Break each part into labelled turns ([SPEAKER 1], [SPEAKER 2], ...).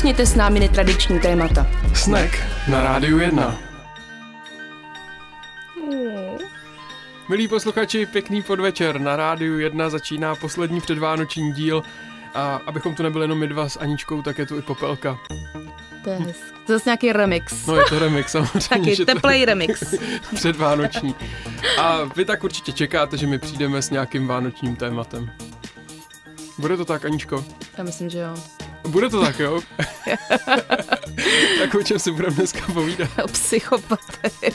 [SPEAKER 1] Nakousněte s námi netradiční témata.
[SPEAKER 2] Snack na rádiu 1. Milí posluchači, pěkný podvečer. Na rádiu 1 začíná poslední předvánoční díl a abychom tu nebyli jenom my dva s Aničkou, tak je tu i Popelka.
[SPEAKER 1] To je hezky. To zase nějaký remix.
[SPEAKER 2] No je to remix samozřejmě.
[SPEAKER 1] Taky
[SPEAKER 2] to-
[SPEAKER 1] teplej remix.
[SPEAKER 2] Předvánoční. A vy tak určitě čekáte, že my přijdeme s nějakým vánočním tématem. Bude to tak, Aničko?
[SPEAKER 1] Já myslím, že jo.
[SPEAKER 2] Bude to tak, jo? tak o čem si budeme dneska povídat?
[SPEAKER 1] O psychopaty.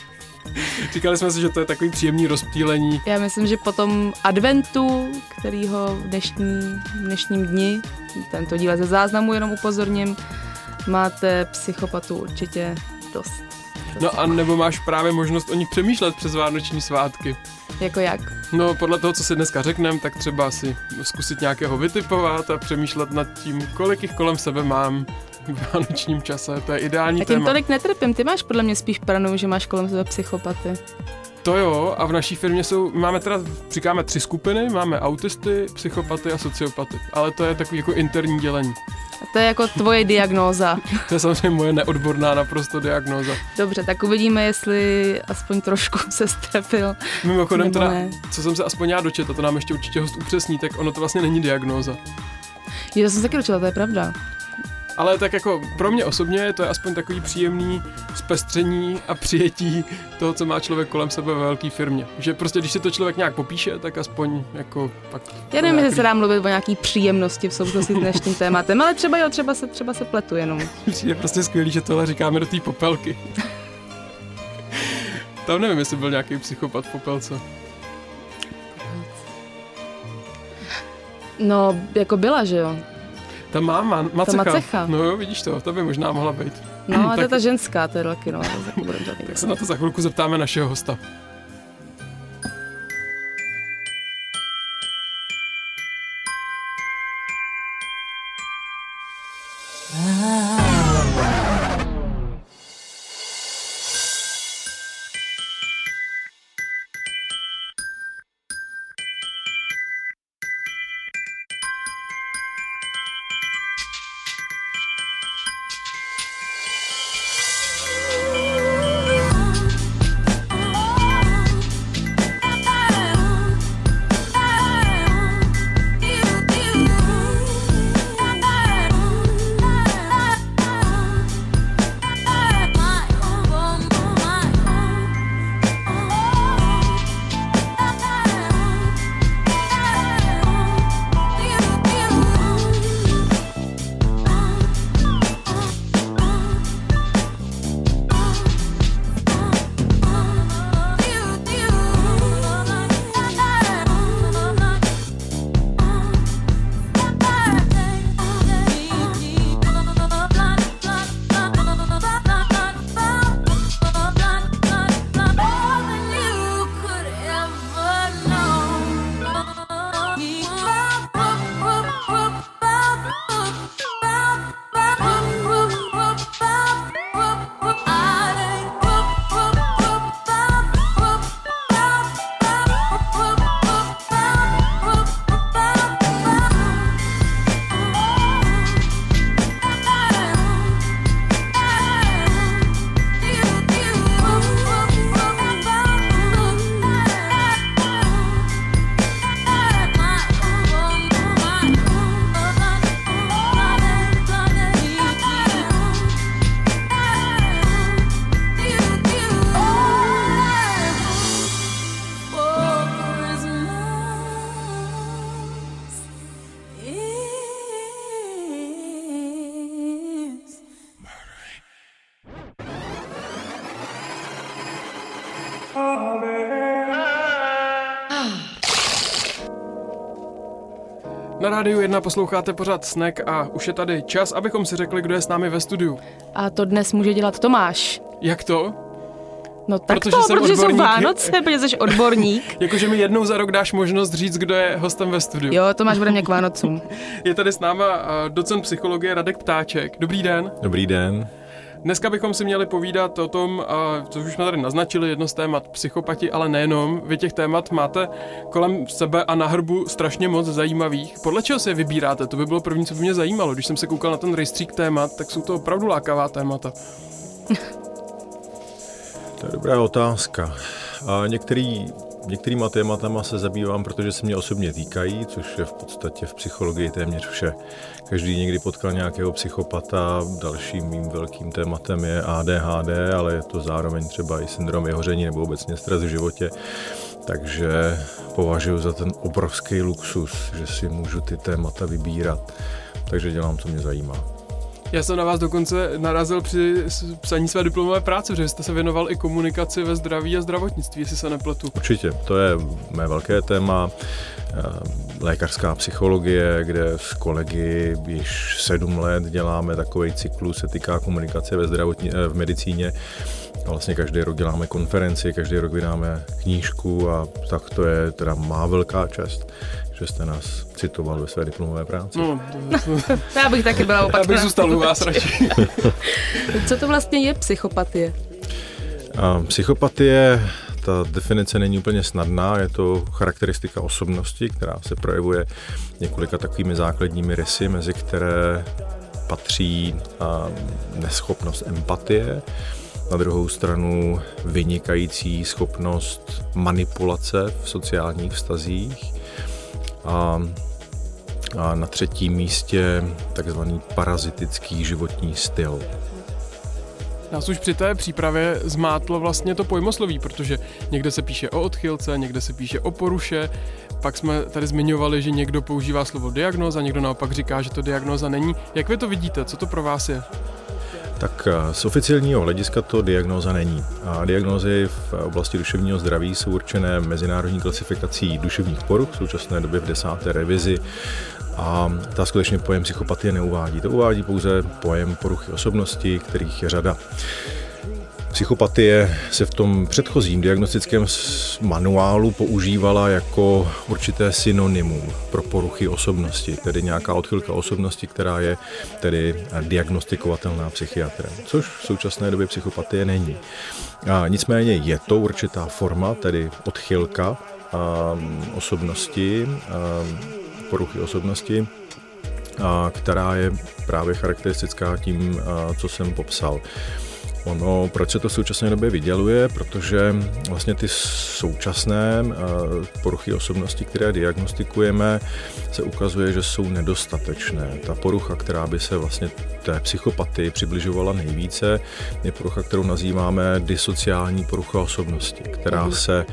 [SPEAKER 2] Říkali jsme si, že to je takový příjemný rozptýlení.
[SPEAKER 1] Já myslím, že po tom adventu, kterýho v dnešní, v dnešním dni, tento díl je ze záznamu jenom upozorním, máte psychopatů určitě dost.
[SPEAKER 2] No a nebo máš právě možnost o nich přemýšlet přes vánoční svátky.
[SPEAKER 1] Jako jak?
[SPEAKER 2] No podle toho, co si dneska řekneme, tak třeba si zkusit nějakého vytipovat a přemýšlet nad tím, kolik jich kolem sebe mám v vánočním čase. To je ideální
[SPEAKER 1] tím
[SPEAKER 2] téma.
[SPEAKER 1] tolik netrpím, ty máš podle mě spíš paranoju, že máš kolem sebe psychopaty.
[SPEAKER 2] To jo, a v naší firmě jsou, máme teda, říkáme tři skupiny, máme autisty, psychopaty a sociopaty. Ale to je takový jako interní dělení.
[SPEAKER 1] To je jako tvoje diagnóza.
[SPEAKER 2] To je samozřejmě moje neodborná naprosto diagnóza.
[SPEAKER 1] Dobře, tak uvidíme, jestli aspoň trošku se strefil.
[SPEAKER 2] Mimochodem teda, co jsem se aspoň já dočetl, to nám ještě určitě host upřesní, tak ono to vlastně není diagnóza.
[SPEAKER 1] Jo, to jsem se taky dočila, to je pravda.
[SPEAKER 2] Ale tak jako pro mě osobně to je aspoň takový příjemný zpestření a přijetí toho, co má člověk kolem sebe ve velké firmě. Že prostě, když si to člověk nějak popíše, tak aspoň jako pak...
[SPEAKER 1] Já nevím, jestli se dá mluvit o nějaký příjemnosti v souvislosti s dnešním tématem, ale třeba jo, třeba se, třeba se pletu jenom.
[SPEAKER 2] Je prostě skvělý, že tohle říkáme do té popelky. Tam nevím, jestli byl nějaký psychopat v popelce.
[SPEAKER 1] No, jako byla, že jo.
[SPEAKER 2] Tam má ma- macecha.
[SPEAKER 1] macecha.
[SPEAKER 2] No jo, vidíš to, to by možná mohla být.
[SPEAKER 1] No, a to je ta ženská, to je taky, no.
[SPEAKER 2] Tak se na to za chvilku zeptáme našeho hosta. Rádiu 1 posloucháte pořád Snack a už je tady čas, abychom si řekli, kdo je s námi ve studiu.
[SPEAKER 1] A to dnes může dělat Tomáš.
[SPEAKER 2] Jak to?
[SPEAKER 1] No tak
[SPEAKER 2] Protože
[SPEAKER 1] to,
[SPEAKER 2] jsem
[SPEAKER 1] protože jsou. Vánoce, protože jsi odborník.
[SPEAKER 2] Jakože mi jednou za rok dáš možnost říct, kdo je hostem ve studiu.
[SPEAKER 1] Jo, Tomáš bude mě k Vánocům.
[SPEAKER 2] Je tady s náma eh, docent psychologie Radek Ptáček. Dobrý den.
[SPEAKER 3] Dobrý den.
[SPEAKER 2] Dneska bychom si měli povídat o tom, co už jsme tady naznačili, jedno z témat psychopati, ale nejenom. Vy těch témat máte kolem sebe a na hrbu strašně moc zajímavých. Podle čeho si je vybíráte? To by bylo první, co by mě zajímalo. Když jsem se koukal na ten rejstřík témat, tak jsou to opravdu lákavá témata.
[SPEAKER 3] To je dobrá otázka. A některý Některýma tématama se zabývám, protože se mě osobně týkají, což je v podstatě v psychologii téměř vše. Každý někdy potkal nějakého psychopata, dalším mým velkým tématem je ADHD, ale je to zároveň třeba i syndrom vyhoření nebo obecně stres v životě. Takže považuji za ten obrovský luxus, že si můžu ty témata vybírat. Takže dělám, co mě zajímá.
[SPEAKER 2] Já jsem na vás dokonce narazil při psaní své diplomové práce, že jste se věnoval i komunikaci ve zdraví a zdravotnictví, jestli se nepletu.
[SPEAKER 3] Určitě, to je mé velké téma. Eh, lékařská psychologie, kde s kolegy již sedm let děláme takový cyklus, se týká komunikace ve zdravotní, eh, v medicíně. A vlastně každý rok děláme konferenci, každý rok vydáme knížku a tak to je teda má velká čest že jste nás citoval ve své diplomové práci. No,
[SPEAKER 1] to, já bych taky byla opatrná.
[SPEAKER 2] Já bych zůstal u vás radši.
[SPEAKER 1] Co to vlastně je psychopatie?
[SPEAKER 3] A psychopatie, ta definice není úplně snadná, je to charakteristika osobnosti, která se projevuje několika takovými základními rysy, mezi které patří neschopnost empatie, na druhou stranu vynikající schopnost manipulace v sociálních vztazích a, a na třetím místě takzvaný parazitický životní styl.
[SPEAKER 2] Nás už při té přípravě zmátlo vlastně to pojmosloví, protože někde se píše o odchylce, někde se píše o poruše, pak jsme tady zmiňovali, že někdo používá slovo diagnoza, někdo naopak říká, že to diagnoza není. Jak vy to vidíte? Co to pro vás je?
[SPEAKER 3] Tak eh, z oficiálního hlediska to diagnóza není. A diagnózy v oblasti duševního zdraví jsou určené mezinárodní klasifikací duševních poruch, v současné době v desáté revizi a ta skutečně pojem psychopatie neuvádí. To uvádí pouze pojem poruchy osobnosti, kterých je řada. Psychopatie se v tom předchozím diagnostickém manuálu používala jako určité synonymum pro poruchy osobnosti, tedy nějaká odchylka osobnosti, která je tedy diagnostikovatelná psychiatrem, což v současné době psychopatie není. A nicméně je to určitá forma, tedy odchylka a, osobnosti, a, poruchy osobnosti, která je právě charakteristická tím, a, co jsem popsal. Ono, proč se to v současné době vyděluje? Protože vlastně ty současné eh, poruchy osobnosti, které diagnostikujeme, se ukazuje, že jsou nedostatečné. Ta porucha, která by se vlastně té psychopatii přibližovala nejvíce, je porucha, kterou nazýváme disociální porucha osobnosti, která mhm. se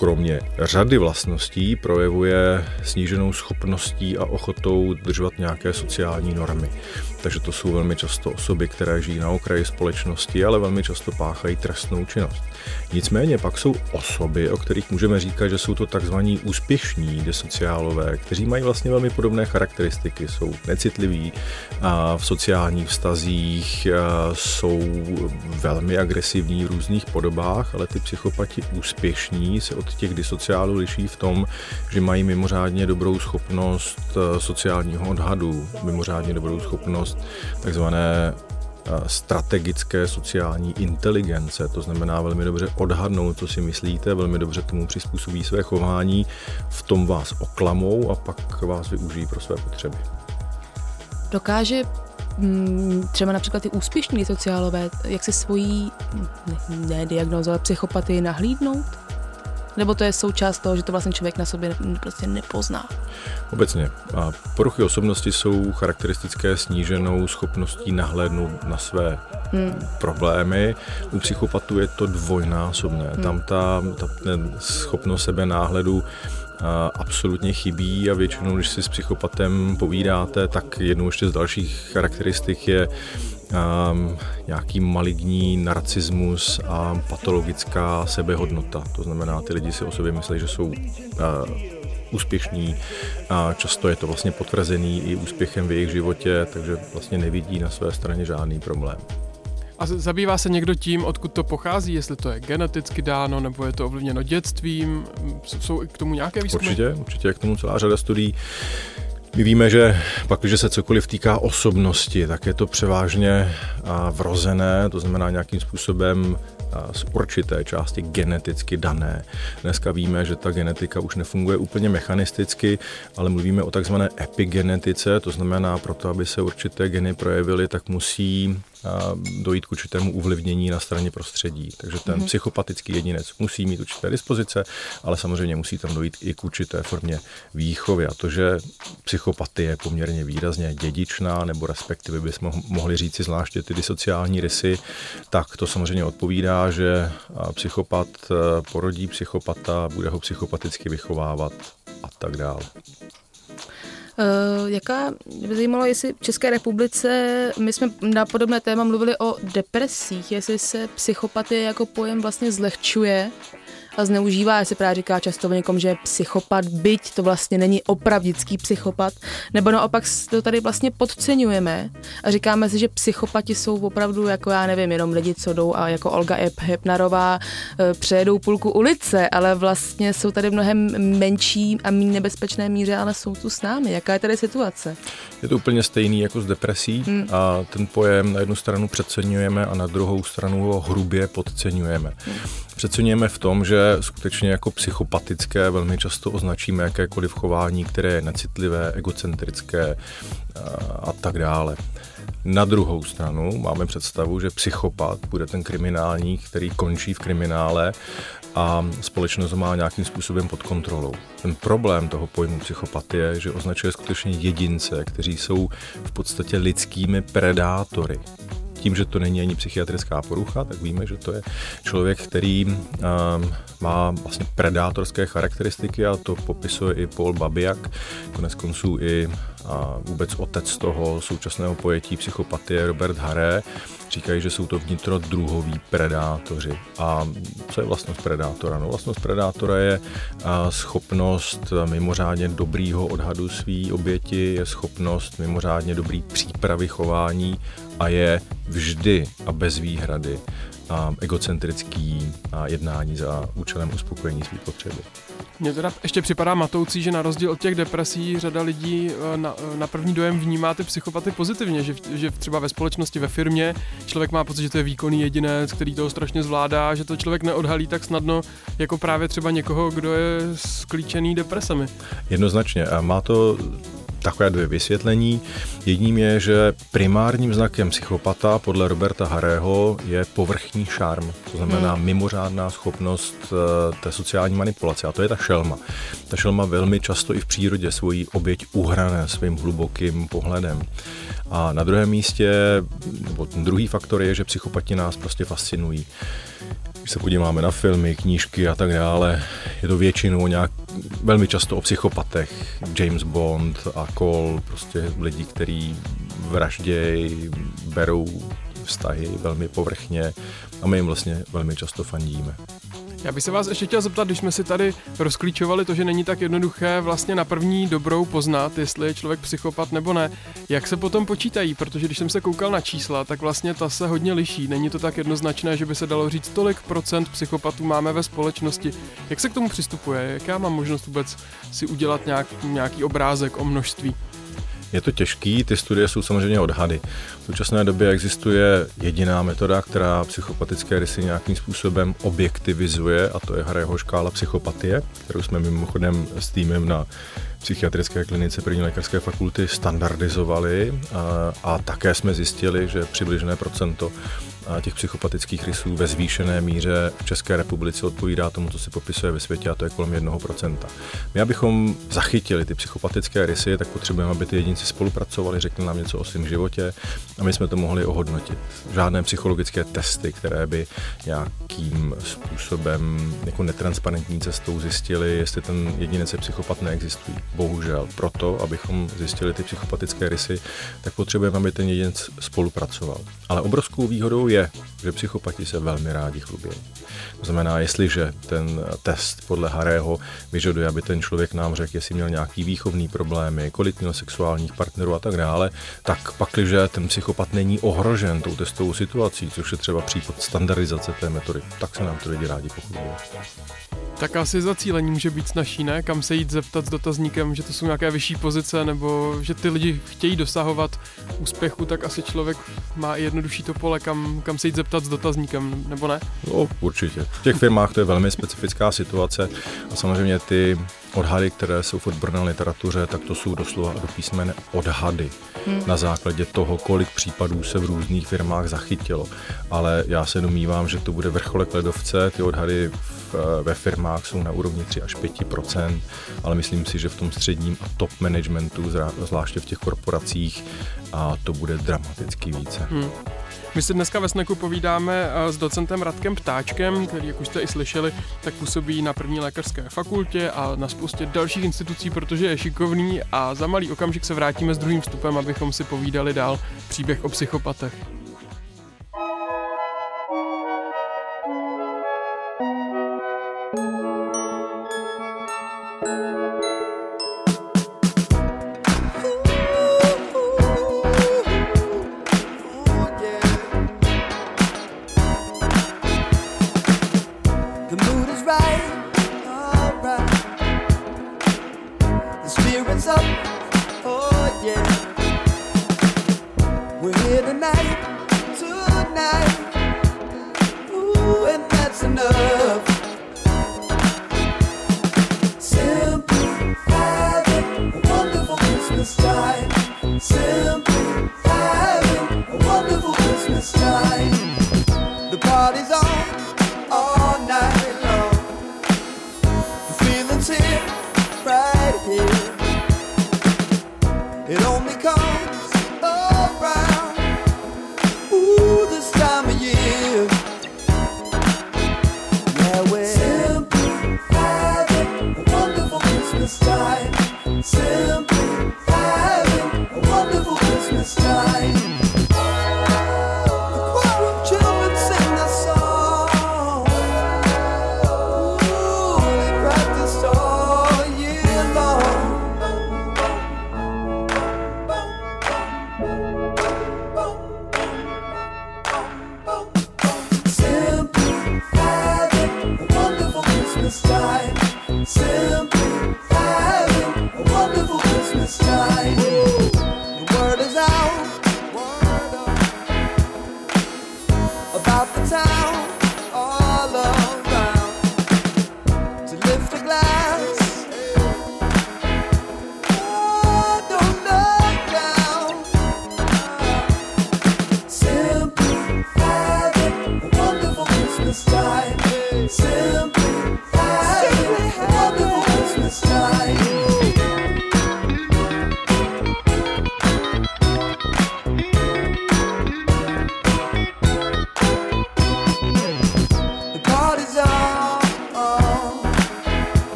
[SPEAKER 3] kromě řady vlastností projevuje sníženou schopností a ochotou dodržovat nějaké sociální normy. Takže to jsou velmi často osoby, které žijí na okraji společnosti, ale velmi často páchají trestnou činnost. Nicméně pak jsou osoby, o kterých můžeme říkat, že jsou to takzvaní úspěšní desociálové, kteří mají vlastně velmi podobné charakteristiky. Jsou necitliví a v sociálních vztazích, jsou velmi agresivní v různých podobách, ale ty psychopati úspěšní se od těch disociálů liší v tom, že mají mimořádně dobrou schopnost sociálního odhadu, mimořádně dobrou schopnost takzvané strategické sociální inteligence, to znamená velmi dobře odhadnout, co si myslíte, velmi dobře tomu přizpůsobí své chování, v tom vás oklamou a pak vás využijí pro své potřeby.
[SPEAKER 1] Dokáže mm, třeba například ty úspěšní sociálové, jak se svojí, ne diagnózu, ale psychopatii nahlídnout? Nebo to je součást toho, že to vlastně člověk na sobě prostě nepozná?
[SPEAKER 3] Obecně. A poruchy osobnosti jsou charakteristické sníženou schopností nahlédnout na své hmm. problémy. U psychopatů je to dvojnásobné. Hmm. Tam ta, ta schopnost sebe náhledu absolutně chybí a většinou, když si s psychopatem povídáte, tak jednou ještě z dalších charakteristik je um, nějaký maligní narcismus a patologická sebehodnota. To znamená, ty lidi si o sobě myslí, že jsou uh, úspěšní a často je to vlastně potvrzený i úspěchem v jejich životě, takže vlastně nevidí na své straně žádný problém.
[SPEAKER 2] A zabývá se někdo tím, odkud to pochází, jestli to je geneticky dáno, nebo je to ovlivněno dětstvím? Jsou k tomu nějaké výzkumy?
[SPEAKER 3] Určitě, určitě je k tomu celá řada studií. My víme, že pak, když se cokoliv týká osobnosti, tak je to převážně vrozené, to znamená nějakým způsobem z určité části geneticky dané. Dneska víme, že ta genetika už nefunguje úplně mechanisticky, ale mluvíme o takzvané epigenetice, to znamená, proto, aby se určité geny projevily, tak musí dojít k určitému ovlivnění na straně prostředí. Takže ten mm-hmm. psychopatický jedinec musí mít určité dispozice, ale samozřejmě musí tam dojít i k určité formě výchovy. A to, že psychopatie je poměrně výrazně dědičná, nebo respektive bychom mohli říci zvláště ty disociální rysy, tak to samozřejmě odpovídá, že psychopat e, porodí psychopata, bude ho psychopaticky vychovávat a tak dále.
[SPEAKER 1] Uh, jaká, by zajímalo, jestli v České republice, my jsme na podobné téma mluvili o depresích, jestli se psychopatie jako pojem vlastně zlehčuje zneužívá, já se právě říká často o někom, že je psychopat, byť to vlastně není opravdický psychopat, nebo naopak to tady vlastně podceňujeme a říkáme si, že psychopati jsou opravdu jako já nevím, jenom lidi, co jdou a jako Olga Hepnarová e, přejedou půlku ulice, ale vlastně jsou tady mnohem menší a méně nebezpečné míře, ale jsou tu s námi. Jaká je tady situace?
[SPEAKER 3] Je to úplně stejný jako s depresí hmm. a ten pojem na jednu stranu přeceňujeme a na druhou stranu ho hrubě podceňujeme. Hmm. Přeceňujeme v tom, že skutečně jako psychopatické velmi často označíme jakékoliv chování, které je necitlivé, egocentrické a tak dále. Na druhou stranu máme představu, že psychopat bude ten kriminální, který končí v kriminále a společnost má nějakým způsobem pod kontrolou. Ten problém toho pojmu psychopat je, že označuje skutečně jedince, kteří jsou v podstatě lidskými predátory tím, že to není ani psychiatrická porucha, tak víme, že to je člověk, který um, má vlastně predátorské charakteristiky a to popisuje i Paul Babiak, konec konců i a vůbec otec toho současného pojetí psychopatie Robert Haré. Říkají, že jsou to vnitrodruhoví predátoři. A co je vlastnost predátora? No, vlastnost predátora je schopnost mimořádně dobrýho odhadu svý oběti, je schopnost mimořádně dobrý přípravy chování a je vždy a bez výhrady a egocentrický a jednání za účelem uspokojení svých potřeby.
[SPEAKER 2] Mně teda ještě připadá matoucí, že na rozdíl od těch depresí řada lidí eh, na, eh, na první dojem vnímá ty psychopaty pozitivně, že, že třeba ve společnosti, ve firmě člověk má pocit, že to je výkonný jedinec, který toho strašně zvládá, že to člověk neodhalí tak snadno, jako právě třeba někoho, kdo je sklíčený depresemi.
[SPEAKER 3] Jednoznačně. A má to takové dvě vysvětlení. Jedním je, že primárním znakem psychopata podle Roberta Harého je povrchní šarm, to znamená hmm. mimořádná schopnost eh, té sociální manipulace a to je ta šelma. Ta šelma velmi často i v přírodě svoji oběť uhrané svým hlubokým pohledem. A na druhém místě, nebo ten druhý faktor je, že psychopati nás prostě fascinují. Když se podíváme na filmy, knížky a tak dále, je to většinou nějak velmi často o psychopatech. James Bond a Cole, prostě lidi, kteří vraždějí, berou vztahy velmi povrchně a my jim vlastně velmi často fandíme.
[SPEAKER 2] Já bych se vás ještě chtěl zeptat, když jsme si tady rozklíčovali to, že není tak jednoduché vlastně na první dobrou poznat, jestli je člověk psychopat nebo ne, jak se potom počítají, protože když jsem se koukal na čísla, tak vlastně ta se hodně liší. Není to tak jednoznačné, že by se dalo říct, tolik procent psychopatů máme ve společnosti. Jak se k tomu přistupuje? Jak já mám možnost vůbec si udělat nějak, nějaký obrázek o množství?
[SPEAKER 3] Je to těžký, ty studie jsou samozřejmě odhady. V současné době existuje jediná metoda, která psychopatické rysy nějakým způsobem objektivizuje, a to je Harryho škála psychopatie, kterou jsme mimochodem s týmem na psychiatrické klinice první lékařské fakulty standardizovali a, a také jsme zjistili, že přibližné procento těch psychopatických rysů ve zvýšené míře v České republice odpovídá tomu, co se popisuje ve světě, a to je kolem 1%. My, abychom zachytili ty psychopatické rysy, tak potřebujeme, aby ty jedinci spolupracovali, řekli nám něco o svém životě a my jsme to mohli ohodnotit. Žádné psychologické testy, které by nějakým způsobem jako netransparentní cestou zjistili, jestli ten jedinec je psychopat, neexistují. Bohužel. Proto, abychom zjistili ty psychopatické rysy, tak potřebujeme, aby ten jedinec spolupracoval. Ale obrovskou výhodou je, že psychopati se velmi rádi chlubí. To znamená, jestliže ten test podle Harého vyžaduje, aby ten člověk nám řekl, jestli měl nějaký výchovný problémy, kolik měl sexuálních partnerů a tak dále, tak pakliže ten psychopat není ohrožen tou testovou situací, což je třeba případ standardizace té metody, tak se nám to lidi rádi pochlubí.
[SPEAKER 4] Tak asi zacílení může být snažší, ne? Kam se jít zeptat s dotazníkem, že to jsou nějaké vyšší pozice, nebo že ty lidi chtějí dosahovat úspěchu, tak asi člověk má i jednodušší to pole, kam, kam se jít zeptat s dotazníkem, nebo ne?
[SPEAKER 3] No, určitě. V těch firmách to je velmi specifická situace a samozřejmě ty odhady, které jsou v odborné literatuře, tak to jsou doslova do písmene odhady hmm. na základě toho, kolik případů se v různých firmách zachytilo. Ale já se domnívám, že to bude vrcholek ledovce, ty odhady v, ve firmách jsou na úrovni 3 až 5% ale myslím si, že v tom středním a top managementu, zvláště v těch korporacích, a to bude dramaticky více. Hmm.
[SPEAKER 4] My si dneska ve Sneku povídáme eh, s docentem Radkem Ptáčkem, který, jak už jste i slyšeli, tak působí na první lékařské fakultě a na spoustě dalších institucí, protože je šikovný a za malý okamžik se vrátíme s druhým vstupem, abychom si povídali dál příběh o psychopatech.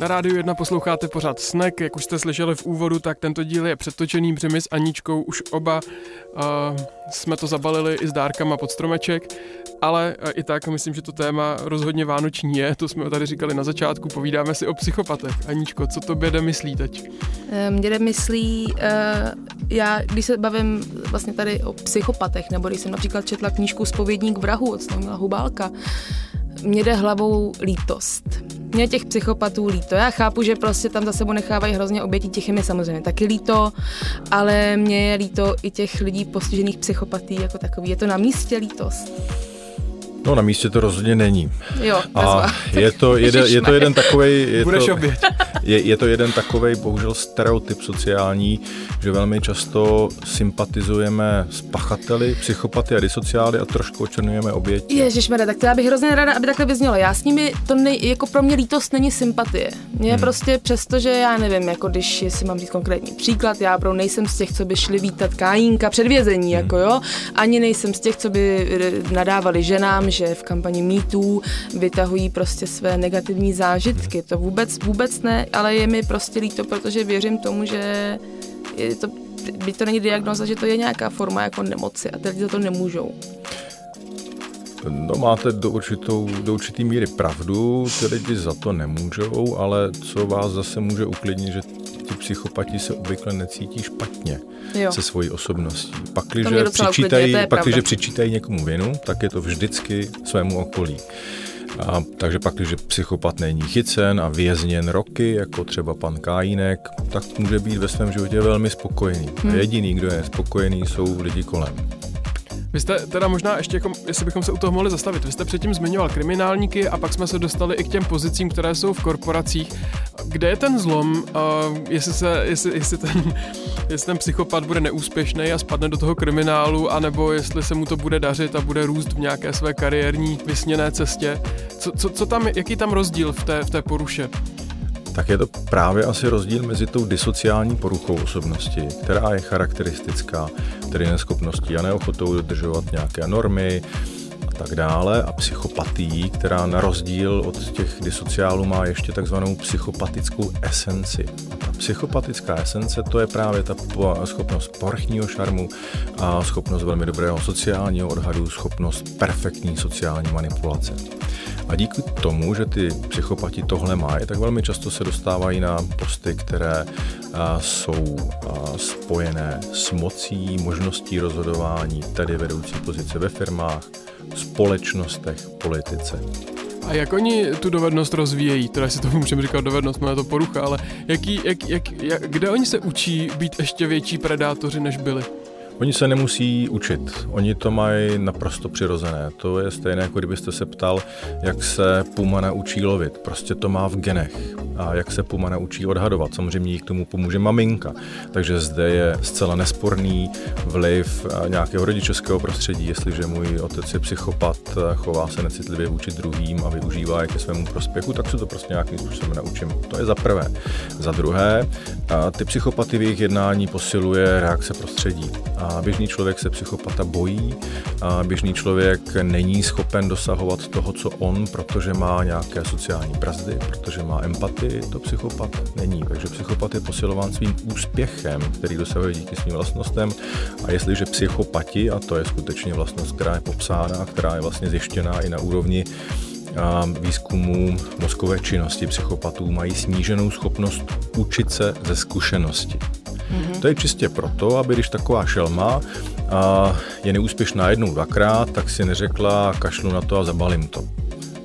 [SPEAKER 4] Na rádiu 1 posloucháte pořád Snack, jak už jste slyšeli v úvodu, tak tento díl je přetočený, protože s Aničkou už oba uh, jsme to zabalili i s dárkama pod stromeček, ale uh, i tak myslím, že to téma rozhodně vánoční je, to jsme tady říkali na začátku, povídáme si o psychopatech. Aničko, co to běde myslí teď?
[SPEAKER 1] Mně jde myslí, uh, já když se bavím vlastně tady o psychopatech, nebo když jsem například četla knížku Spovědník vrahu od Snomila Hubálka, mě jde hlavou lítost. Mě těch psychopatů líto. Já chápu, že prostě tam za sebou nechávají hrozně obětí, těch je mi samozřejmě taky líto, ale mě je líto i těch lidí postižených psychopatí jako takový. Je to na místě lítost.
[SPEAKER 3] No na místě to rozhodně není.
[SPEAKER 1] Jo,
[SPEAKER 3] A je to, jeden, je to jeden takový.
[SPEAKER 4] Budeš
[SPEAKER 3] to,
[SPEAKER 4] oběť.
[SPEAKER 3] Je, je to jeden takový, bohužel, stereotyp sociální, že velmi často sympatizujeme s pachateli, psychopaty a disociály a trošku očernujeme oběti.
[SPEAKER 1] Ježišmarja, tak to já bych hrozně ráda, aby takhle vyznělo. Já s nimi, to nej, jako pro mě lítost není sympatie. Mně hmm. prostě přesto, že já nevím, jako když si mám říct konkrétní příklad, já pro nejsem z těch, co by šli vítat kájínka před vězení, hmm. jako jo, ani nejsem z těch, co by nadávali ženám, že v kampani mýtů vytahují prostě své negativní zážitky. To vůbec, vůbec ne, ale je mi prostě líto, protože věřím tomu, že je to, byť to není diagnoza, že to je nějaká forma jako nemoci a ty lidi za to nemůžou.
[SPEAKER 3] No máte do, určitou, do určitý míry pravdu, ty lidi za to nemůžou, ale co vás zase může uklidnit, že ti psychopati se obvykle necítí špatně jo. se svojí osobností. Pakliže přičítají, pakliže přičítají někomu vinu, tak je to vždycky svému okolí. A, takže pak, když psychopat není chycen a vězněn roky, jako třeba pan Kájínek, tak může být ve svém životě velmi spokojený. Hmm. Jediný, kdo je spokojený, jsou lidi kolem.
[SPEAKER 2] Vy jste teda možná ještě, jako, jestli bychom se u toho mohli zastavit, vy jste předtím zmiňoval kriminálníky a pak jsme se dostali i k těm pozicím, které jsou v korporacích. Kde je ten zlom, uh, jestli, se, jestli, jestli, ten, jestli ten psychopat bude neúspěšný a spadne do toho kriminálu, anebo jestli se mu to bude dařit a bude růst v nějaké své kariérní vysněné cestě. Co, co, co tam, jaký tam rozdíl v té, v té poruše?
[SPEAKER 3] Tak je to právě asi rozdíl mezi tou disociální poruchou osobnosti, která je charakteristická, tedy neschopností a neochotou dodržovat nějaké normy tak dále, a psychopatií, která na rozdíl od těch disociálů má ještě takzvanou psychopatickou esenci. A ta psychopatická esence to je právě ta schopnost povrchního šarmu a schopnost velmi dobrého sociálního odhadu, schopnost perfektní sociální manipulace. A díky tomu, že ty psychopati tohle mají, tak velmi často se dostávají na posty, které jsou spojené s mocí, možností rozhodování, tedy vedoucí pozice ve firmách, společnostech, politice.
[SPEAKER 2] A jak oni tu dovednost rozvíjejí? Teda si to můžeme říkat dovednost, má to porucha, ale jaký, jak, jak, jak, kde oni se učí být ještě větší predátoři, než byli?
[SPEAKER 3] Oni se nemusí učit, oni to mají naprosto přirozené. To je stejné, jako kdybyste se ptal, jak se puma naučí lovit. Prostě to má v genech. A jak se puma naučí odhadovat. Samozřejmě jí k tomu pomůže maminka. Takže zde je zcela nesporný vliv nějakého rodičovského prostředí. Jestliže můj otec je psychopat, chová se necitlivě vůči druhým a využívá je ke svému prospěchu, tak se to prostě nějakým způsobem naučím. To je za prvé. Za druhé, ty psychopaty v jejich jednání posiluje reakce prostředí. A běžný člověk se psychopata bojí, a běžný člověk není schopen dosahovat toho, co on, protože má nějaké sociální brzdy, protože má empatii, to psychopat není. Takže psychopat je posilován svým úspěchem, který dosahuje díky svým vlastnostem. A jestliže psychopati, a to je skutečně vlastnost, která je popsána která je vlastně zjištěná i na úrovni výzkumu mozkové činnosti psychopatů mají sníženou schopnost učit se ze zkušenosti. Mm-hmm. To je čistě proto, aby když taková šelma a je neúspěšná jednou, dvakrát, tak si neřekla kašlu na to a zabalím to.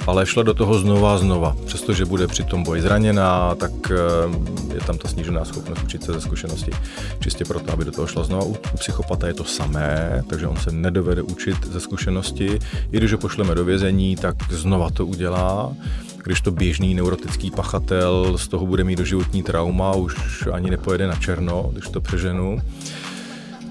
[SPEAKER 3] Ale šla do toho znova a znova. Přestože bude při tom boji zraněná, tak eh, je tam ta snížená schopnost učit se ze zkušenosti. Čistě proto, aby do toho šla znova. U psychopata je to samé, takže on se nedovede učit ze zkušenosti. I když ho pošleme do vězení, tak znova to udělá když to běžný neurotický pachatel z toho bude mít doživotní trauma, už ani nepojede na černo, když to přeženu.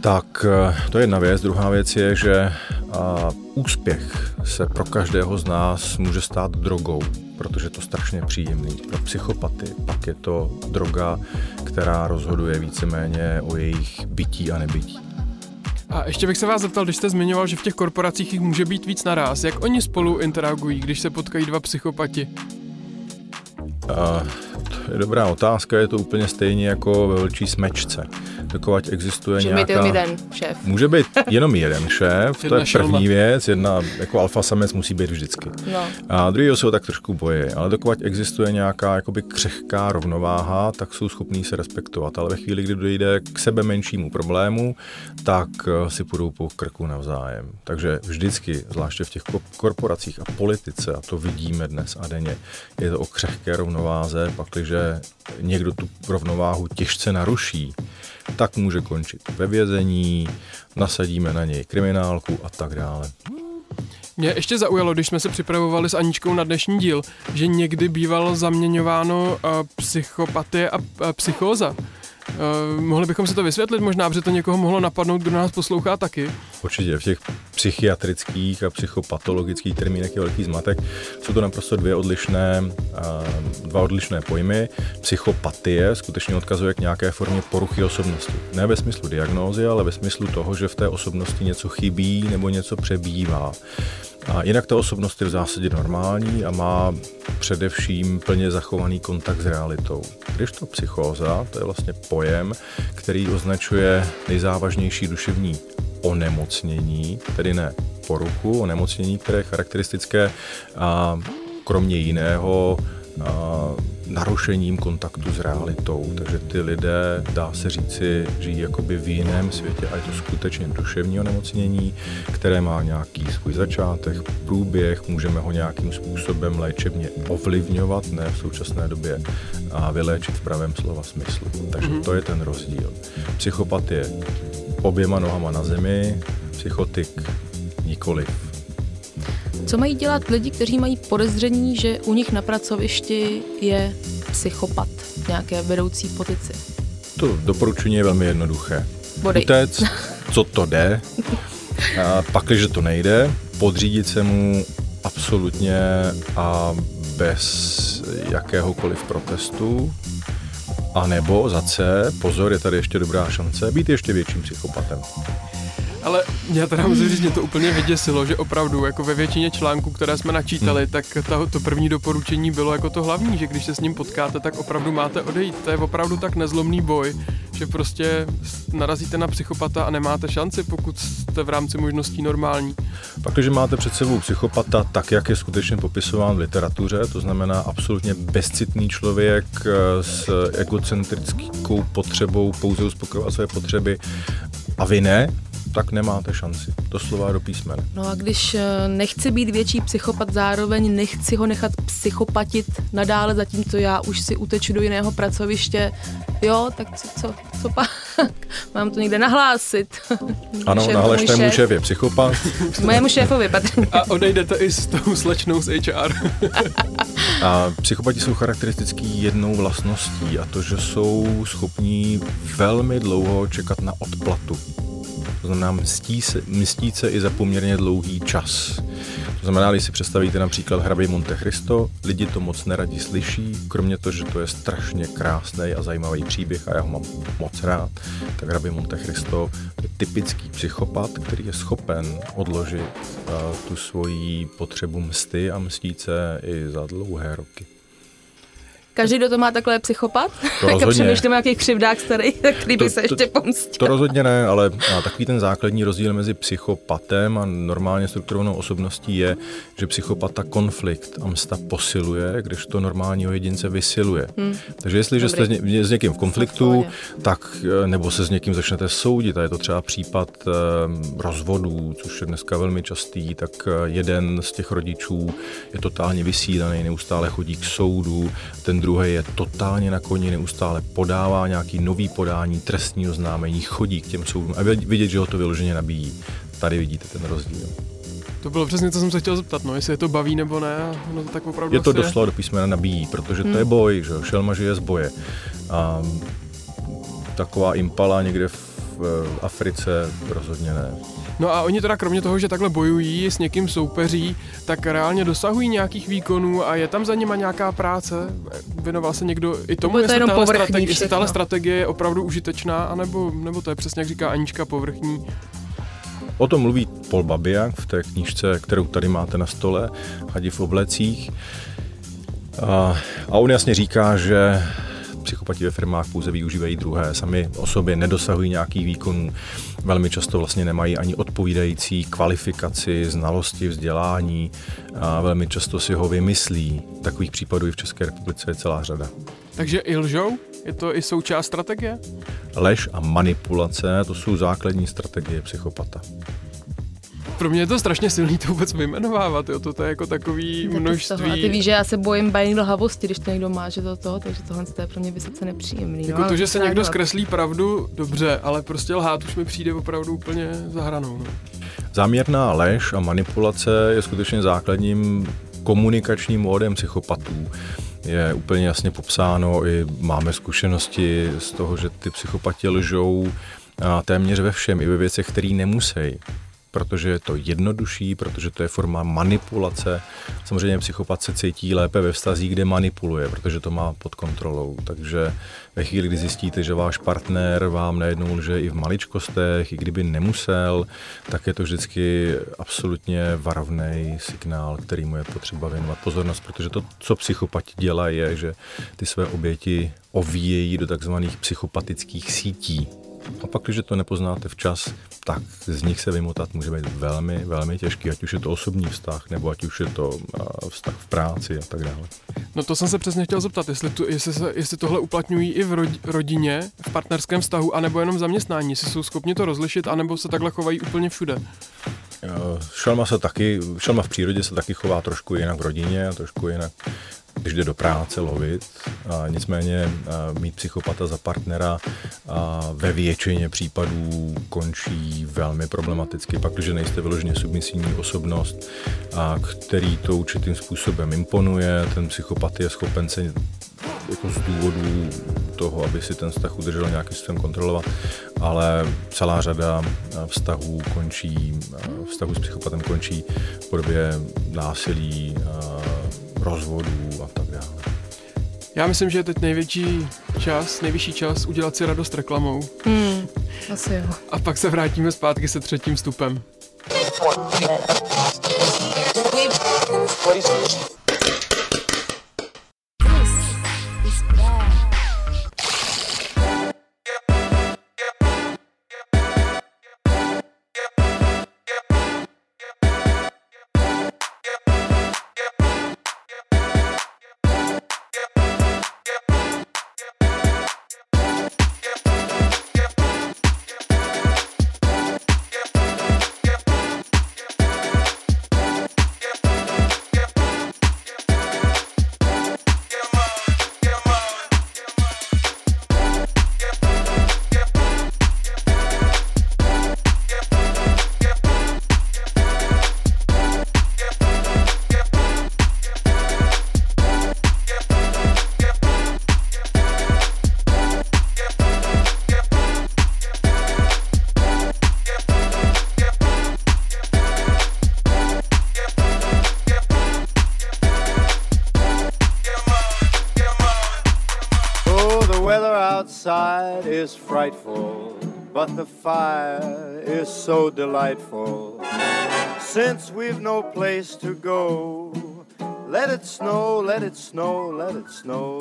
[SPEAKER 3] Tak eh, to je jedna věc. Druhá věc je, že a, úspěch se pro každého z nás může stát drogou, protože je to strašně příjemný. Pro psychopaty pak je to droga, která rozhoduje víceméně o jejich bytí a nebytí.
[SPEAKER 2] A ještě bych se vás zeptal, když jste zmiňoval, že v těch korporacích jich může být víc naraz, jak oni spolu interagují, když se potkají dva psychopati?
[SPEAKER 3] Uh, to je dobrá otázka, je to úplně stejně jako ve velčí smečce dokud existuje
[SPEAKER 1] Může
[SPEAKER 3] nějaká...
[SPEAKER 1] Může být jeden šéf.
[SPEAKER 3] Může být jenom jeden šéf, to je první věc, jedna, jako alfa samec musí být vždycky. No. A druhý se ho tak trošku bojí, ale dokud existuje nějaká jakoby křehká rovnováha, tak jsou schopní se respektovat, ale ve chvíli, kdy dojde k sebe menšímu problému, tak eh, si půjdou po krku navzájem. Takže vždycky, zvláště v těch korporacích a politice, a to vidíme dnes a denně, je to o křehké rovnováze, pakliže někdo tu rovnováhu těžce naruší, tak může končit ve vězení, nasadíme na něj kriminálku a tak dále.
[SPEAKER 2] Mě ještě zaujalo, když jsme se připravovali s Aničkou na dnešní díl, že někdy bývalo zaměňováno uh, psychopatie a, a psychóza. Uh, mohli bychom si to vysvětlit možná, protože to někoho mohlo napadnout, kdo nás poslouchá taky.
[SPEAKER 3] Určitě v těch psychiatrických a psychopatologických termínech je velký zmatek. Jsou to naprosto dvě odlišné, uh, dva odlišné pojmy. Psychopatie skutečně odkazuje k nějaké formě poruchy osobnosti. Ne ve smyslu diagnózy, ale ve smyslu toho, že v té osobnosti něco chybí nebo něco přebývá. A jinak ta osobnost je v zásadě normální a má především plně zachovaný kontakt s realitou. Když to psychóza, to je vlastně pojem, který označuje nejzávažnější duševní onemocnění, tedy ne poruchu, onemocnění, které je charakteristické a kromě jiného narušením kontaktu s realitou. Takže ty lidé, dá se říci, žijí jakoby v jiném světě a je to skutečně duševní onemocnění, které má nějaký svůj začátek, průběh, můžeme ho nějakým způsobem léčebně ovlivňovat, ne v současné době a vyléčit v pravém slova smyslu. Takže mm-hmm. to je ten rozdíl. Psychopat je oběma nohama na zemi, psychotik nikoliv
[SPEAKER 1] co mají dělat lidi, kteří mají podezření, že u nich na pracovišti je psychopat v nějaké vedoucí pozici?
[SPEAKER 3] To doporučení je velmi jednoduché.
[SPEAKER 1] Body.
[SPEAKER 3] Utec, co to jde, a pak, když to nejde, podřídit se mu absolutně a bez jakéhokoliv protestu, a nebo za C, pozor, je tady ještě dobrá šance, být ještě větším psychopatem.
[SPEAKER 2] Ale mě teda musím říct, mě to úplně vyděsilo, že opravdu jako ve většině článků, které jsme načítali, hmm. tak ta, to první doporučení bylo jako to hlavní, že když se s ním potkáte, tak opravdu máte odejít. To je opravdu tak nezlomný boj, že prostě narazíte na psychopata a nemáte šanci, pokud jste v rámci možností normální.
[SPEAKER 3] Pak, když máte před sebou psychopata tak, jak je skutečně popisován v literatuře, to znamená absolutně bezcitný člověk eh, s egocentrickou potřebou pouze uspokojovat své potřeby a vy ne, tak nemáte šanci. Doslova do písmene.
[SPEAKER 1] No a když eh, nechci být větší psychopat, zároveň nechci ho nechat psychopatit nadále, zatímco já už si uteču do jiného pracoviště, jo, tak co, co, co pak? Mám to někde nahlásit.
[SPEAKER 3] Ano, nahlašte mu šéf je psychopat.
[SPEAKER 1] Mojemu šéfovi, Petr.
[SPEAKER 2] A odejdete i s tou slečnou z HR.
[SPEAKER 3] a psychopati jsou charakteristický jednou vlastností a to, že jsou schopní velmi dlouho čekat na odplatu to znamená mstí se, mstít se i za poměrně dlouhý čas. To znamená, když si představíte například hrabě Monte Cristo, lidi to moc neradi slyší, kromě toho, že to je strašně krásný a zajímavý příběh a já ho mám moc rád, tak hrabě Monte Cristo je typický psychopat, který je schopen odložit uh, tu svoji potřebu msty a mstít se i za dlouhé roky.
[SPEAKER 1] Každý, kdo to má takhle psychopat? To jako přemýšlím o nějakých křivdách starý, který by to, se ještě pomstil.
[SPEAKER 3] To rozhodně ne, ale takový ten základní rozdíl mezi psychopatem a normálně strukturovanou osobností je, že psychopata konflikt a msta posiluje, když to normálního jedince vysiluje. Hmm. Takže jestliže Dobrý. jste s někým v konfliktu, tak eh, nebo se s někým začnete soudit, a je to třeba případ eh, rozvodů, což je dneska velmi častý, tak eh, jeden z těch rodičů je totálně vysílaný, neustále chodí k soudu, ten druhý je totálně na koni, neustále podává nějaký nový podání trestního oznámení, chodí k těm soudům a vidět, že ho to vyloženě nabíjí. Tady vidíte ten rozdíl.
[SPEAKER 2] To bylo přesně, co jsem se chtěl zeptat, no, jestli je to baví nebo ne, no to tak opravdu
[SPEAKER 3] Je to doslova do písmena nabíjí, protože hmm. to je boj, že šelma žije z boje. A taková impala někde v, v Africe rozhodně ne.
[SPEAKER 2] No a oni teda kromě toho, že takhle bojují, s někým soupeří, tak reálně dosahují nějakých výkonů a je tam za nima nějaká práce? Věnoval se někdo i tomu,
[SPEAKER 1] jestli,
[SPEAKER 2] to tahle strategie, jestli tahle strategie je opravdu užitečná, anebo, nebo to je přesně, jak říká Anička, povrchní?
[SPEAKER 3] O tom mluví Paul Babiak v té knížce, kterou tady máte na stole, Hadi v oblecích. A, a on jasně říká, že psychopati ve firmách pouze využívají druhé, sami o sobě nedosahují nějaký výkon, velmi často vlastně nemají ani odpovídající kvalifikaci, znalosti, vzdělání a velmi často si ho vymyslí. Takových případů i v České republice je celá řada.
[SPEAKER 2] Takže i lžou? Je to i součást strategie?
[SPEAKER 3] Lež a manipulace, to jsou základní strategie psychopata
[SPEAKER 2] pro mě je to strašně silný to vůbec vyjmenovávat, jo, to, to je jako takový množství.
[SPEAKER 1] A ty víš, že já se bojím bajný lhavosti, když to někdo má, že to toho, takže tohle je pro mě vysoce nepříjemný.
[SPEAKER 2] Jako no, to, že se někdo zkreslí pravdu, dobře, ale prostě lhát už mi přijde opravdu úplně za hranou. No.
[SPEAKER 3] Záměrná lež a manipulace je skutečně základním komunikačním módem psychopatů. Je úplně jasně popsáno, i máme zkušenosti z toho, že ty psychopati lžou téměř ve všem, i ve věcech, které nemusí protože je to jednodušší, protože to je forma manipulace. Samozřejmě psychopat se cítí lépe ve vztazích, kde manipuluje, protože to má pod kontrolou. Takže ve chvíli, kdy zjistíte, že váš partner vám najednou lže i v maličkostech, i kdyby nemusel, tak je to vždycky absolutně varovný signál, který mu je potřeba věnovat pozornost, protože to, co psychopati dělají, je, že ty své oběti ovíjejí do takzvaných psychopatických sítí. A pak, když to nepoznáte včas, tak z nich se vymotat může být velmi, velmi těžký, ať už je to osobní vztah, nebo ať už je to vztah v práci a tak dále.
[SPEAKER 2] No to jsem se přesně chtěl zeptat, jestli, tu, jestli, se, jestli tohle uplatňují i v rodině, v partnerském vztahu, anebo jenom v zaměstnání, jestli jsou schopni to rozlišit, anebo se takhle chovají úplně všude.
[SPEAKER 3] Šelma se taky, šelma v přírodě se taky chová trošku jinak v rodině, trošku jinak když jde do práce lovit. A nicméně a mít psychopata za partnera a ve většině případů končí velmi problematicky, pak, když nejste vyloženě submisivní osobnost, a který to určitým způsobem imponuje, ten psychopat je schopen se jako z důvodů toho, aby si ten vztah udržel nějakým způsobem kontrolovat, ale celá řada vztahů končí, vztahů s psychopatem končí v podobě násilí, rozvodů a tak dále.
[SPEAKER 2] Já myslím, že je teď největší čas, nejvyšší čas udělat si radost reklamou.
[SPEAKER 1] Hmm, asi jo.
[SPEAKER 2] A pak se vrátíme zpátky se třetím vstupem.
[SPEAKER 5] The fire is so delightful. Since we've no place to go, let it snow, let it snow, let it snow.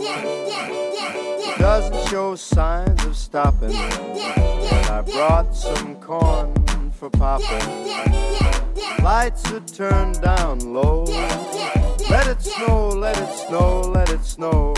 [SPEAKER 5] Doesn't show signs of stopping. I brought some corn for popping. Lights are turned down low. Let it snow, let it snow, let it snow.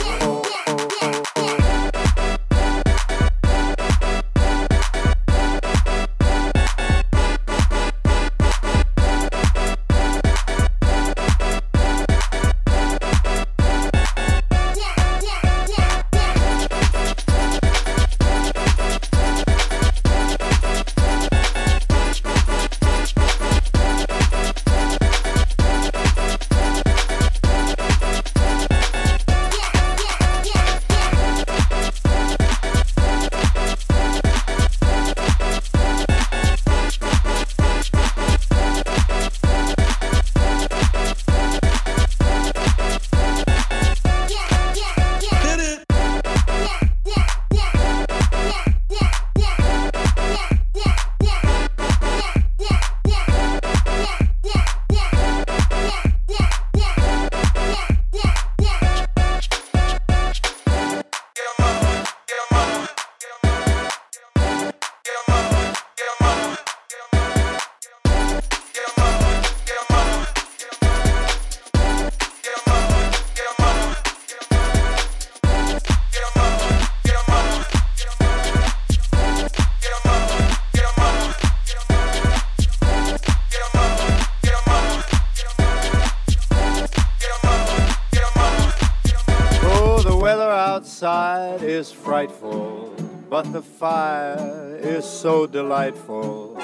[SPEAKER 5] But the fire is so delightful.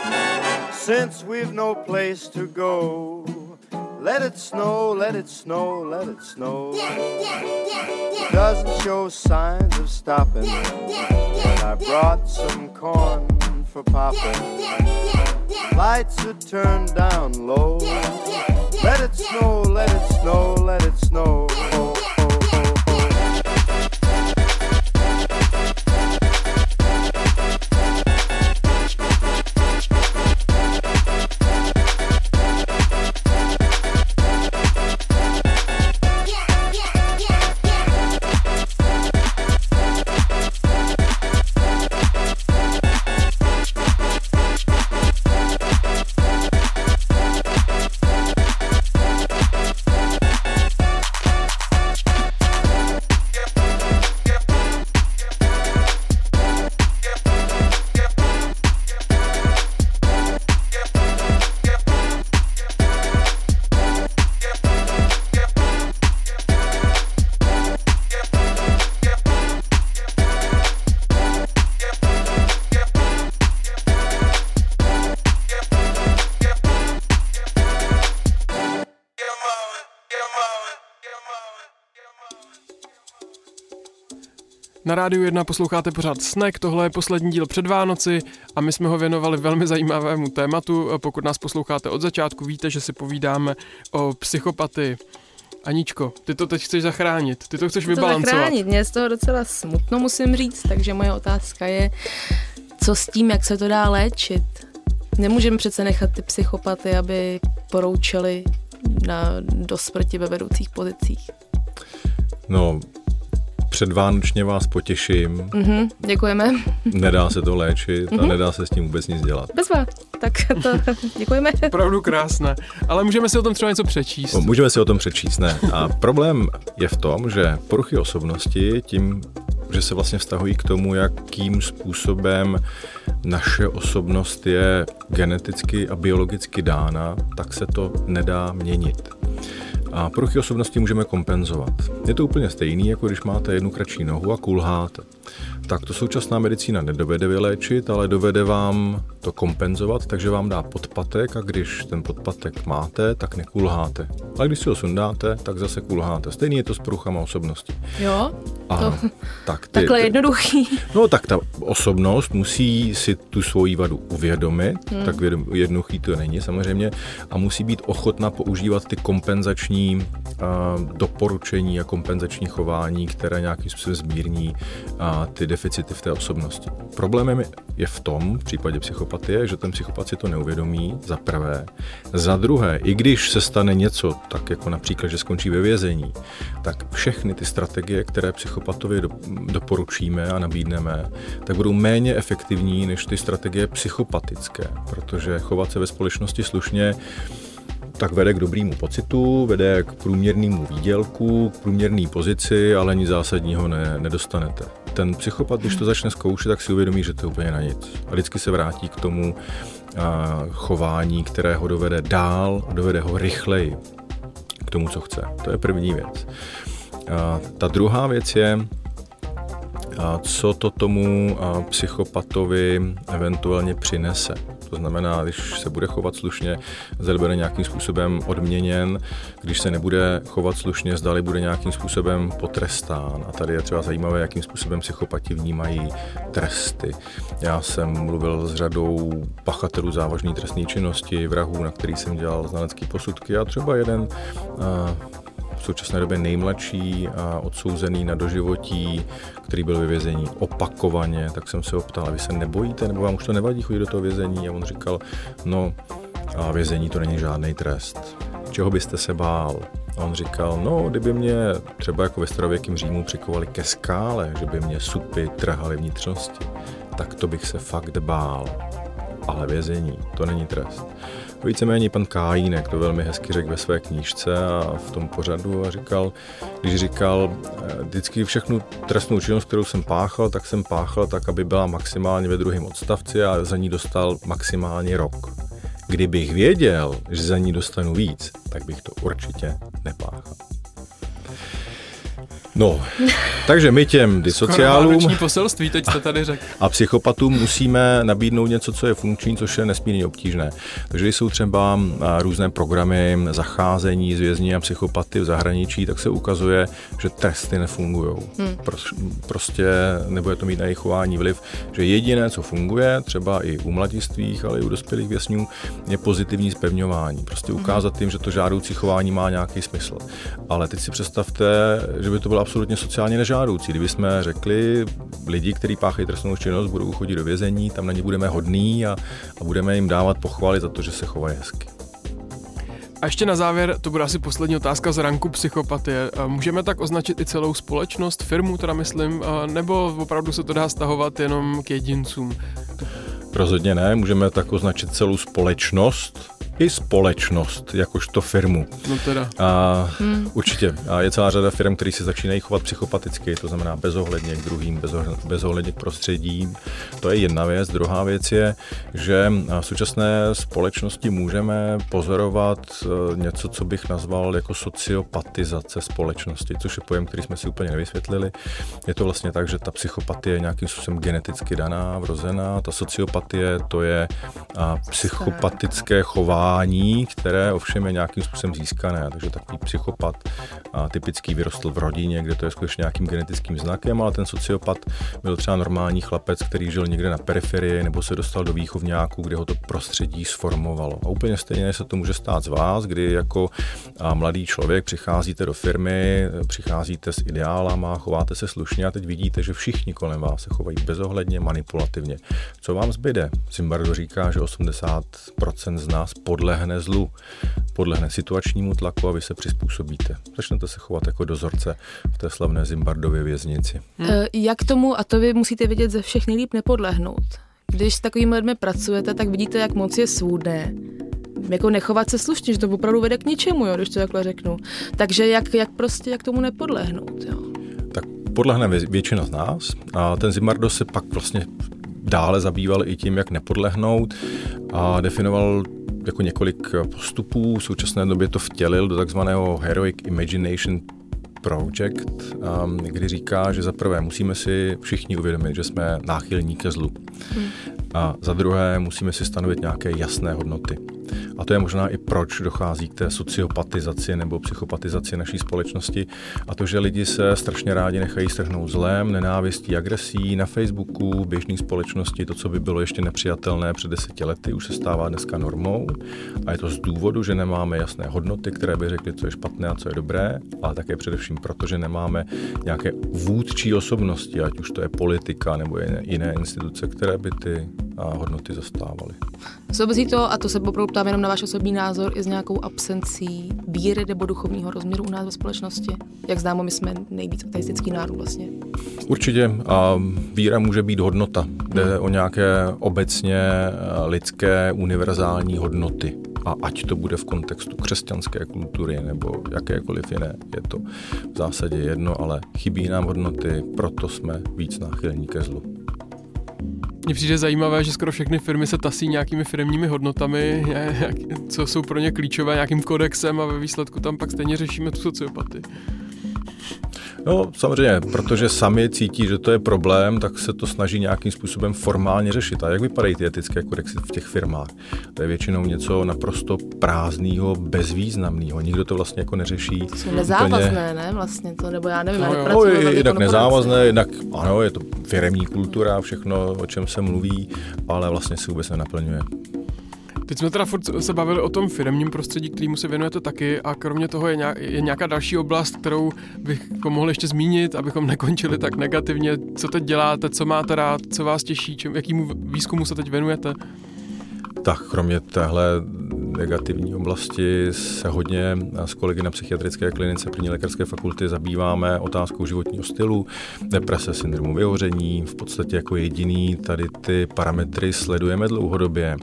[SPEAKER 5] since we've no place to go. Let it snow, let it snow, let it snow. Doesn't show signs of stopping. And I brought some corn for popping. Lights are turned down low. Let it snow, let it snow, let it snow. Oh,
[SPEAKER 2] Na rádiu 1 posloucháte pořád Snack, tohle je poslední díl před Vánoci a my jsme ho věnovali velmi zajímavému tématu. Pokud nás posloucháte od začátku, víte, že si povídáme o psychopatii. Aničko, ty to teď chceš zachránit, ty to chceš
[SPEAKER 1] to
[SPEAKER 2] vybalancovat.
[SPEAKER 1] zachránit. Mě je z toho docela smutno, musím říct, takže moje otázka je, co s tím, jak se to dá léčit. Nemůžeme přece nechat ty psychopaty, aby poroučeli na, do smrti ve vedoucích pozicích.
[SPEAKER 3] No, předvánočně vás potěším,
[SPEAKER 1] Mhm, děkujeme.
[SPEAKER 3] nedá se to léčit a nedá se s tím vůbec nic dělat.
[SPEAKER 1] Bezva. Tak to děkujeme.
[SPEAKER 2] Opravdu krásné. Ale můžeme si o tom třeba něco přečíst.
[SPEAKER 3] No, Můžeme si o tom přečíst, ne? A problém je v tom, že poruchy osobnosti tím, že se vlastně vztahují k tomu, jakým způsobem naše osobnost je geneticky a biologicky dána, tak se to nedá měnit. A poruchy osobnosti můžeme kompenzovat. Je to úplně stejný, jako když máte jednu kratší nohu a kulháte. Tak to současná medicína nedovede vyléčit, ale dovede vám to kompenzovat, takže vám dá podpatek a když ten podpatek máte, tak nekulháte. A když si ho sundáte, tak zase kulháte. Stejný je to s poruchama osobnosti.
[SPEAKER 1] Jo,
[SPEAKER 3] Ano, tak ty,
[SPEAKER 1] takhle jednoduchý.
[SPEAKER 3] No tak ta osobnost musí si tu svoji vadu uvědomit, hmm. tak jednoduchý to není samozřejmě, a musí být ochotná používat ty kompenzační uh, doporučení a kompenzační chování, které nějakým způsobem zmírní uh, ty deficity v té osobnosti. Problémem je- v tom, v případě psychopatie, že ten psychopat si to neuvědomí, za prvé. Za druhé, i když se stane něco, tak jako například, že skončí ve vězení, tak všechny ty strategie, které psychopatovi do, doporučíme a nabídneme, tak budou méně efektivní než ty strategie psychopatické, protože chovat se ve společnosti slušně tak vede k dobrému pocitu, vede k průměrnému výdělku, k průměrné pozici, ale nic zásadního ne, nedostanete. Ten psychopat, když to začne zkoušet, tak si uvědomí, že to je úplně na nic. A vždycky se vrátí k tomu a, chování, které ho dovede dál, dovede ho rychleji k tomu, co chce. To je první věc. A ta druhá věc je, a co to tomu psychopatovi eventuálně přinese. To znamená, když se bude chovat slušně, zda bude nějakým způsobem odměněn, když se nebude chovat slušně, zdali bude nějakým způsobem potrestán. A tady je třeba zajímavé, jakým způsobem psychopati vnímají tresty. Já jsem mluvil s řadou pachatelů závažné trestné činnosti, vrahů, na který jsem dělal znalecký posudky a třeba jeden a, v současné době nejmladší a odsouzený na doživotí, který byl ve vězení opakovaně, tak jsem se ho ptal, vy se nebojíte, nebo vám už to nevadí chodit do toho vězení? A on říkal, no a vězení to není žádný trest. Čeho byste se bál? A on říkal, no, kdyby mě třeba jako ve starověkém Římu přikovali ke skále, že by mě supy trhaly vnitřnosti, tak to bych se fakt bál. Ale vězení, to není trest. Víceméně pan Kájínek to velmi hezky řekl ve své knížce a v tom pořadu a říkal, když říkal, eh, vždycky všechnu trestnou činnost, kterou jsem páchal, tak jsem páchal tak, aby byla maximálně ve druhém odstavci a za ní dostal maximálně rok. Kdybych věděl, že za ní dostanu víc, tak bych to určitě nepáchal. No, takže my těm disociálům
[SPEAKER 2] poselství, teď jste tady řekl.
[SPEAKER 3] a psychopatům musíme nabídnout něco, co je funkční, což je nesmírně obtížné. Takže když jsou třeba různé programy zacházení s vězni a psychopaty v zahraničí, tak se ukazuje, že tresty nefungují. Hmm. Prostě nebude to mít na jejich chování vliv, že jediné, co funguje, třeba i u mladistvých, ale i u dospělých vězňů, je pozitivní zpevňování. Prostě ukázat jim, že to žádoucí chování má nějaký smysl. Ale teď si představte, že by to bylo absolutně sociálně nežádoucí. Kdyby jsme řekli, lidi, kteří páchají trestnou činnost, budou chodit do vězení, tam na ně budeme hodní a, a budeme jim dávat pochvaly za to, že se chovají hezky.
[SPEAKER 2] A ještě na závěr, to bude asi poslední otázka z ranku psychopatie. Můžeme tak označit i celou společnost, firmu teda myslím, nebo opravdu se to dá stahovat jenom k jedincům?
[SPEAKER 3] Rozhodně ne, můžeme tak označit celou společnost, i společnost, jakožto firmu.
[SPEAKER 2] No teda.
[SPEAKER 3] A hmm. určitě. A je celá řada firm, které se začínají chovat psychopaticky, to znamená bezohledně k druhým, bezohledně k prostředí. To je jedna věc. Druhá věc je, že v současné společnosti můžeme pozorovat e, něco, co bych nazval jako sociopatizace společnosti, což je pojem, který jsme si úplně nevysvětlili. Je to vlastně tak, že ta psychopatie je nějakým způsobem geneticky daná, vrozená. Ta sociopatie to je psychopatické chování chování, které ovšem je nějakým způsobem získané. Takže takový psychopat a typický vyrostl v rodině, kde to je skutečně nějakým genetickým znakem, ale ten sociopat byl třeba normální chlapec, který žil někde na periferii nebo se dostal do výchovňáku, kde ho to prostředí sformovalo. A úplně stejně se to může stát z vás, kdy jako mladý člověk přicházíte do firmy, přicházíte s ideálama, chováte se slušně a teď vidíte, že všichni kolem vás se chovají bezohledně, manipulativně. Co vám zbyde? Zimbardo říká, že 80% z nás podlehne zlu, podlehne situačnímu tlaku a vy se přizpůsobíte. Začnete se chovat jako dozorce v té slavné Zimbardově věznici.
[SPEAKER 1] Hmm. Jak tomu, a to vy musíte vědět ze všech nejlíp nepodlehnout. Když s takovými lidmi pracujete, tak vidíte, jak moc je svůdné. Jako nechovat se slušně, že to opravdu vede k ničemu, jo, když to takhle řeknu. Takže jak, jak prostě, jak tomu nepodlehnout, jo.
[SPEAKER 3] Tak podlehne většina z nás a ten Zimbardo se pak vlastně dále zabýval i tím, jak nepodlehnout a definoval jako několik postupů. V současné době to vtělil do takzvaného Heroic Imagination Project, um, kdy říká, že za prvé musíme si všichni uvědomit, že jsme náchylní ke zlu. Hmm. A za druhé musíme si stanovit nějaké jasné hodnoty. A to je možná i proč dochází k té sociopatizaci nebo psychopatizaci naší společnosti. A to, že lidi se strašně rádi nechají strhnout zlem, nenávistí, agresí na Facebooku, běžné společnosti, to, co by bylo ještě nepřijatelné před deseti lety, už se stává dneska normou. A je to z důvodu, že nemáme jasné hodnoty, které by řekly, co je špatné a co je dobré, ale také především proto, že nemáme nějaké vůdčí osobnosti, ať už to je politika nebo jiné instituce, které by ty hodnoty zastávaly.
[SPEAKER 1] Souvisí to, a to se opravdu ptám jenom na váš osobní názor, i s nějakou absencí víry nebo duchovního rozměru u nás ve společnosti? Jak známo, my jsme nejvíc ateistický národ vlastně.
[SPEAKER 3] Určitě. A víra může být hodnota. Jde o nějaké obecně lidské univerzální hodnoty. A ať to bude v kontextu křesťanské kultury nebo jakékoliv jiné, je to v zásadě jedno, ale chybí nám hodnoty, proto jsme víc náchylní ke zlu.
[SPEAKER 2] Mně přijde zajímavé, že skoro všechny firmy se tasí nějakými firmními hodnotami, co jsou pro ně klíčové, nějakým kodexem a ve výsledku tam pak stejně řešíme tu sociopatii.
[SPEAKER 3] No samozřejmě, protože sami cítí, že to je problém, tak se to snaží nějakým způsobem formálně řešit. A jak vypadají ty etické kodexy v těch firmách? To je většinou něco naprosto prázdného, bezvýznamného. Nikdo to vlastně jako neřeší. To
[SPEAKER 1] jsou nezávazné, úplně... ne? Vlastně to, nebo já nevím, no, já
[SPEAKER 3] no, jednak nezávazné, jednak ano, je to firemní kultura, všechno, o čem se mluví, ale vlastně se vůbec nenaplňuje.
[SPEAKER 2] Teď jsme teda furt se bavili o tom firmním prostředí, kterýmu se věnujete taky a kromě toho je, nějak, je nějaká další oblast, kterou bych mohli ještě zmínit, abychom nekončili tak negativně. Co teď děláte, co máte rád, co vás těší, čem, jakýmu výzkumu se teď věnujete?
[SPEAKER 3] Tak kromě téhle negativní oblasti se hodně s kolegy na psychiatrické klinice první lékařské fakulty zabýváme otázkou životního stylu, deprese, syndromu vyhoření. V podstatě jako jediný tady ty parametry sledujeme dlouhodobě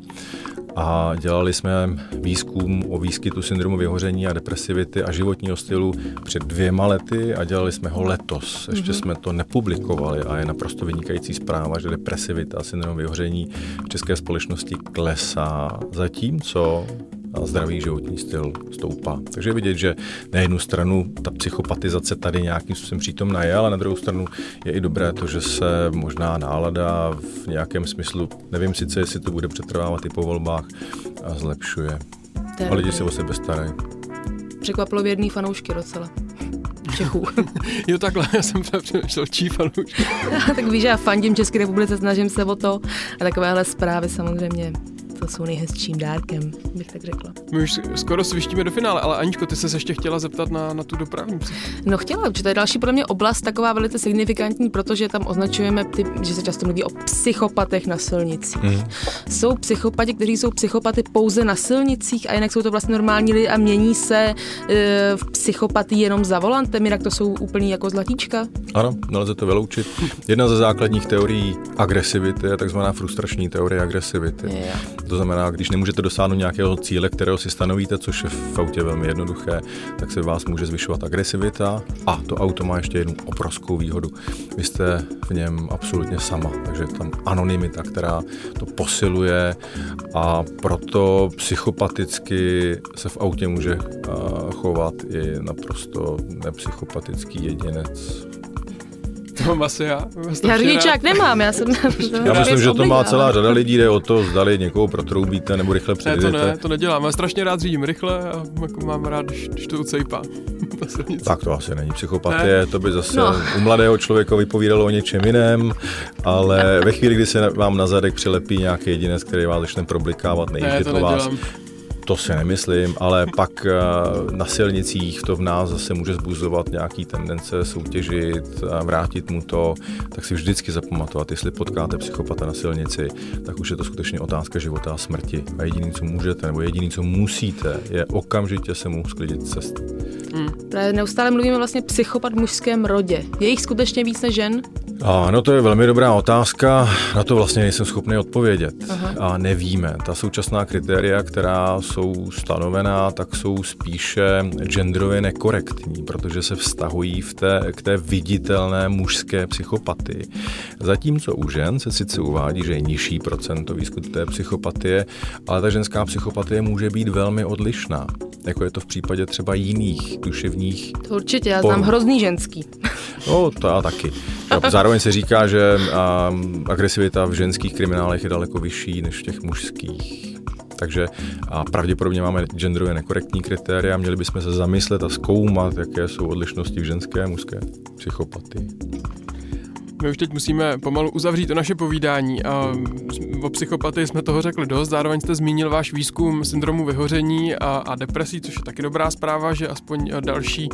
[SPEAKER 3] a dělali jsme výzkum o výskytu syndromu vyhoření a depresivity a životního stylu před dvěma lety a dělali jsme ho letos. Ještě mm-hmm. jsme to nepublikovali a je naprosto vynikající zpráva, že depresivita a syndrom vyhoření v české společnosti klesá, zatímco zdravý životní styl stoupá. Takže je vidět, že na jednu stranu ta psychopatizace tady nějakým způsobem přítomná je, ale na druhou stranu je i dobré to, že se možná nálada v nějakém smyslu, nevím sice, jestli to bude přetrvávat i po volbách, a zlepšuje. A lidi se o sebe starají.
[SPEAKER 1] Překvapilo věrný fanoušky docela. Čechů.
[SPEAKER 2] Jo takhle, já jsem přemýšlel, čí fanoušky.
[SPEAKER 1] tak víš, že já fandím České republice, snažím se o to. A takovéhle zprávy samozřejmě, to jsou nejhezčím dárkem, bych tak řekla.
[SPEAKER 2] My už skoro svištíme do finále, ale Aničko, ty se ještě chtěla zeptat na, na tu dopravní.
[SPEAKER 1] No chtěla, protože to je další podle mě oblast taková velice signifikantní, protože tam označujeme, ty, že se často mluví o psychopatech na silnicích.
[SPEAKER 3] Mhm.
[SPEAKER 1] Jsou psychopati, kteří jsou psychopaty pouze na silnicích a jinak jsou to vlastně normální lidi a mění se e, v psychopaty jenom za volantem, jinak to jsou úplný jako zlatíčka.
[SPEAKER 3] Ano, nelze to vyloučit. Jedna ze základních teorií agresivity je takzvaná frustrační teorie agresivity.
[SPEAKER 1] Je.
[SPEAKER 3] To znamená, když nemůžete dosáhnout nějakého cíle, kterého si stanovíte, což je v autě velmi jednoduché, tak se vás může zvyšovat agresivita a to auto má ještě jednu obrovskou výhodu. Vy jste v něm absolutně sama, takže tam anonymita, která to posiluje a proto psychopaticky se v autě může a, chovat i naprosto nepsychopatický jedinec.
[SPEAKER 2] To mám asi já.
[SPEAKER 1] Já
[SPEAKER 2] rád.
[SPEAKER 1] nemám, já jsem...
[SPEAKER 3] Já myslím, že to má celá řada lidí, jde o to, zdali někoho protroubíte nebo rychle
[SPEAKER 2] Ne, to ne, to nedělám. Já strašně rád řídím rychle a jako mám rád, když, když to ucejpá.
[SPEAKER 3] Tak to asi není psychopatie, to by zase no. U mladého člověka vypovídalo o něčem jiném, ale ve chvíli, kdy se vám na zadek přilepí nějaký jedinec, který vás začne problikávat,
[SPEAKER 2] Ne,
[SPEAKER 3] nejíždět
[SPEAKER 2] to
[SPEAKER 3] po vás,
[SPEAKER 2] nedělám.
[SPEAKER 3] To si nemyslím, ale pak eh, na silnicích to v nás zase může zbuzovat nějaký tendence soutěžit, vrátit mu to, tak si vždycky zapamatovat, jestli potkáte psychopata na silnici, tak už je to skutečně otázka života a smrti. A jediný, co můžete, nebo jediný, co musíte, je okamžitě se mu sklidit cestu.
[SPEAKER 1] Právě neustále mluvíme vlastně psychopat v mužském rodě. Je jich skutečně víc než žen?
[SPEAKER 3] A no to je velmi dobrá otázka, na to vlastně nejsem schopný odpovědět. Aha. A nevíme. Ta současná kritéria, která jsou stanovená, tak jsou spíše genderově nekorektní, protože se vztahují v té, k té viditelné mužské psychopatii. Zatímco u žen se sice uvádí, že je nižší procento výskytu té psychopatie, ale ta ženská psychopatie může být velmi odlišná. Jako je to v případě třeba jiných duševních
[SPEAKER 1] To určitě, já
[SPEAKER 3] Porů.
[SPEAKER 1] znám hrozný ženský.
[SPEAKER 3] No, to já taky. Jo, zároveň se říká, že um, agresivita v ženských kriminálech je daleko vyšší než v těch mužských. Takže a pravděpodobně máme genderově nekorektní kritéria, měli bychom se zamyslet a zkoumat, jaké jsou odlišnosti v ženské a mužské psychopatii.
[SPEAKER 2] My už teď musíme pomalu uzavřít to naše povídání. A o psychopatii jsme toho řekli dost, zároveň jste zmínil váš výzkum syndromu vyhoření a, a depresí, což je taky dobrá zpráva, že aspoň další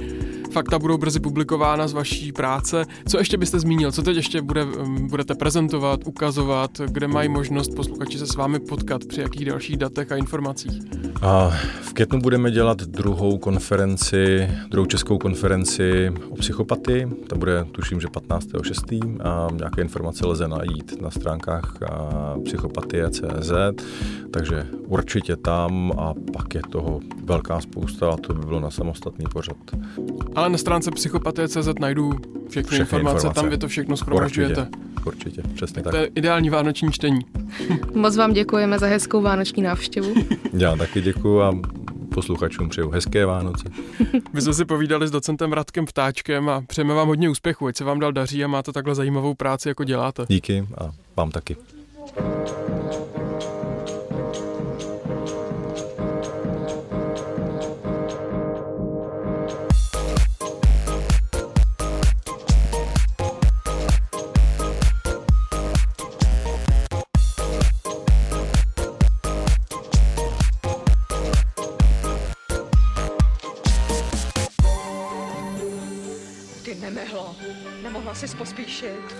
[SPEAKER 2] fakta budou brzy publikována z vaší práce. Co ještě byste zmínil? Co teď ještě bude, um, budete prezentovat, ukazovat, kde mají možnost posluchači se s vámi potkat, při jakých dalších datech a informacích?
[SPEAKER 3] A v květnu budeme dělat druhou konferenci, druhou českou konferenci o psychopatii. To bude, tuším, že 15.6. A nějaké informace lze najít na stránkách psychopatie.cz, takže určitě tam a pak je toho velká spousta a to by bylo na samostatný pořad.
[SPEAKER 2] Ale na stránce psychopatie.cz najdu všechny,
[SPEAKER 3] Všechny
[SPEAKER 2] informace,
[SPEAKER 3] informace.
[SPEAKER 2] tam vy to všechno schromažďujete.
[SPEAKER 3] Určitě, určitě, přesně tak.
[SPEAKER 2] To je ideální vánoční čtení.
[SPEAKER 1] Moc vám děkujeme za hezkou vánoční návštěvu.
[SPEAKER 3] Já taky děkuju a posluchačům přeju hezké Vánoce.
[SPEAKER 2] My jsme si povídali s docentem Radkem Ptáčkem a přejeme vám hodně úspěchu, ať se vám dal daří a máte takhle zajímavou práci, jako děláte.
[SPEAKER 3] Díky a vám taky.
[SPEAKER 4] Ty nemehlo. Nemohla jsi pospíšit.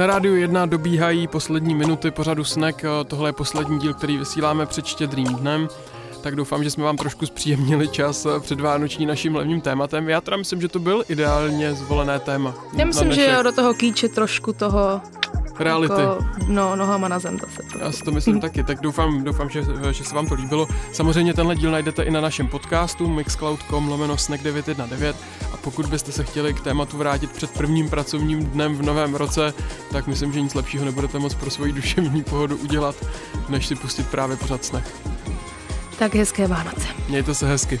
[SPEAKER 2] Na rádiu 1 dobíhají poslední minuty pořadu Snek. Tohle je poslední díl, který vysíláme před štědrým dnem. Tak doufám, že jsme vám trošku zpříjemnili čas před Vánoční naším levním tématem. Já teda myslím, že to byl ideálně zvolené téma.
[SPEAKER 1] Já myslím, že jo, do toho kýče trošku toho
[SPEAKER 2] Reality.
[SPEAKER 1] Jako, no, nohama na zem zase.
[SPEAKER 2] Já si to myslím taky, tak doufám, doufám že, že se vám to líbilo. Samozřejmě tenhle díl najdete i na našem podcastu mixcloud.com lomeno snack 919 a pokud byste se chtěli k tématu vrátit před prvním pracovním dnem v novém roce, tak myslím, že nic lepšího nebudete moc pro svoji duševní pohodu udělat, než si pustit právě pořád snack.
[SPEAKER 1] Tak hezké Vánoce.
[SPEAKER 2] Mějte se hezky.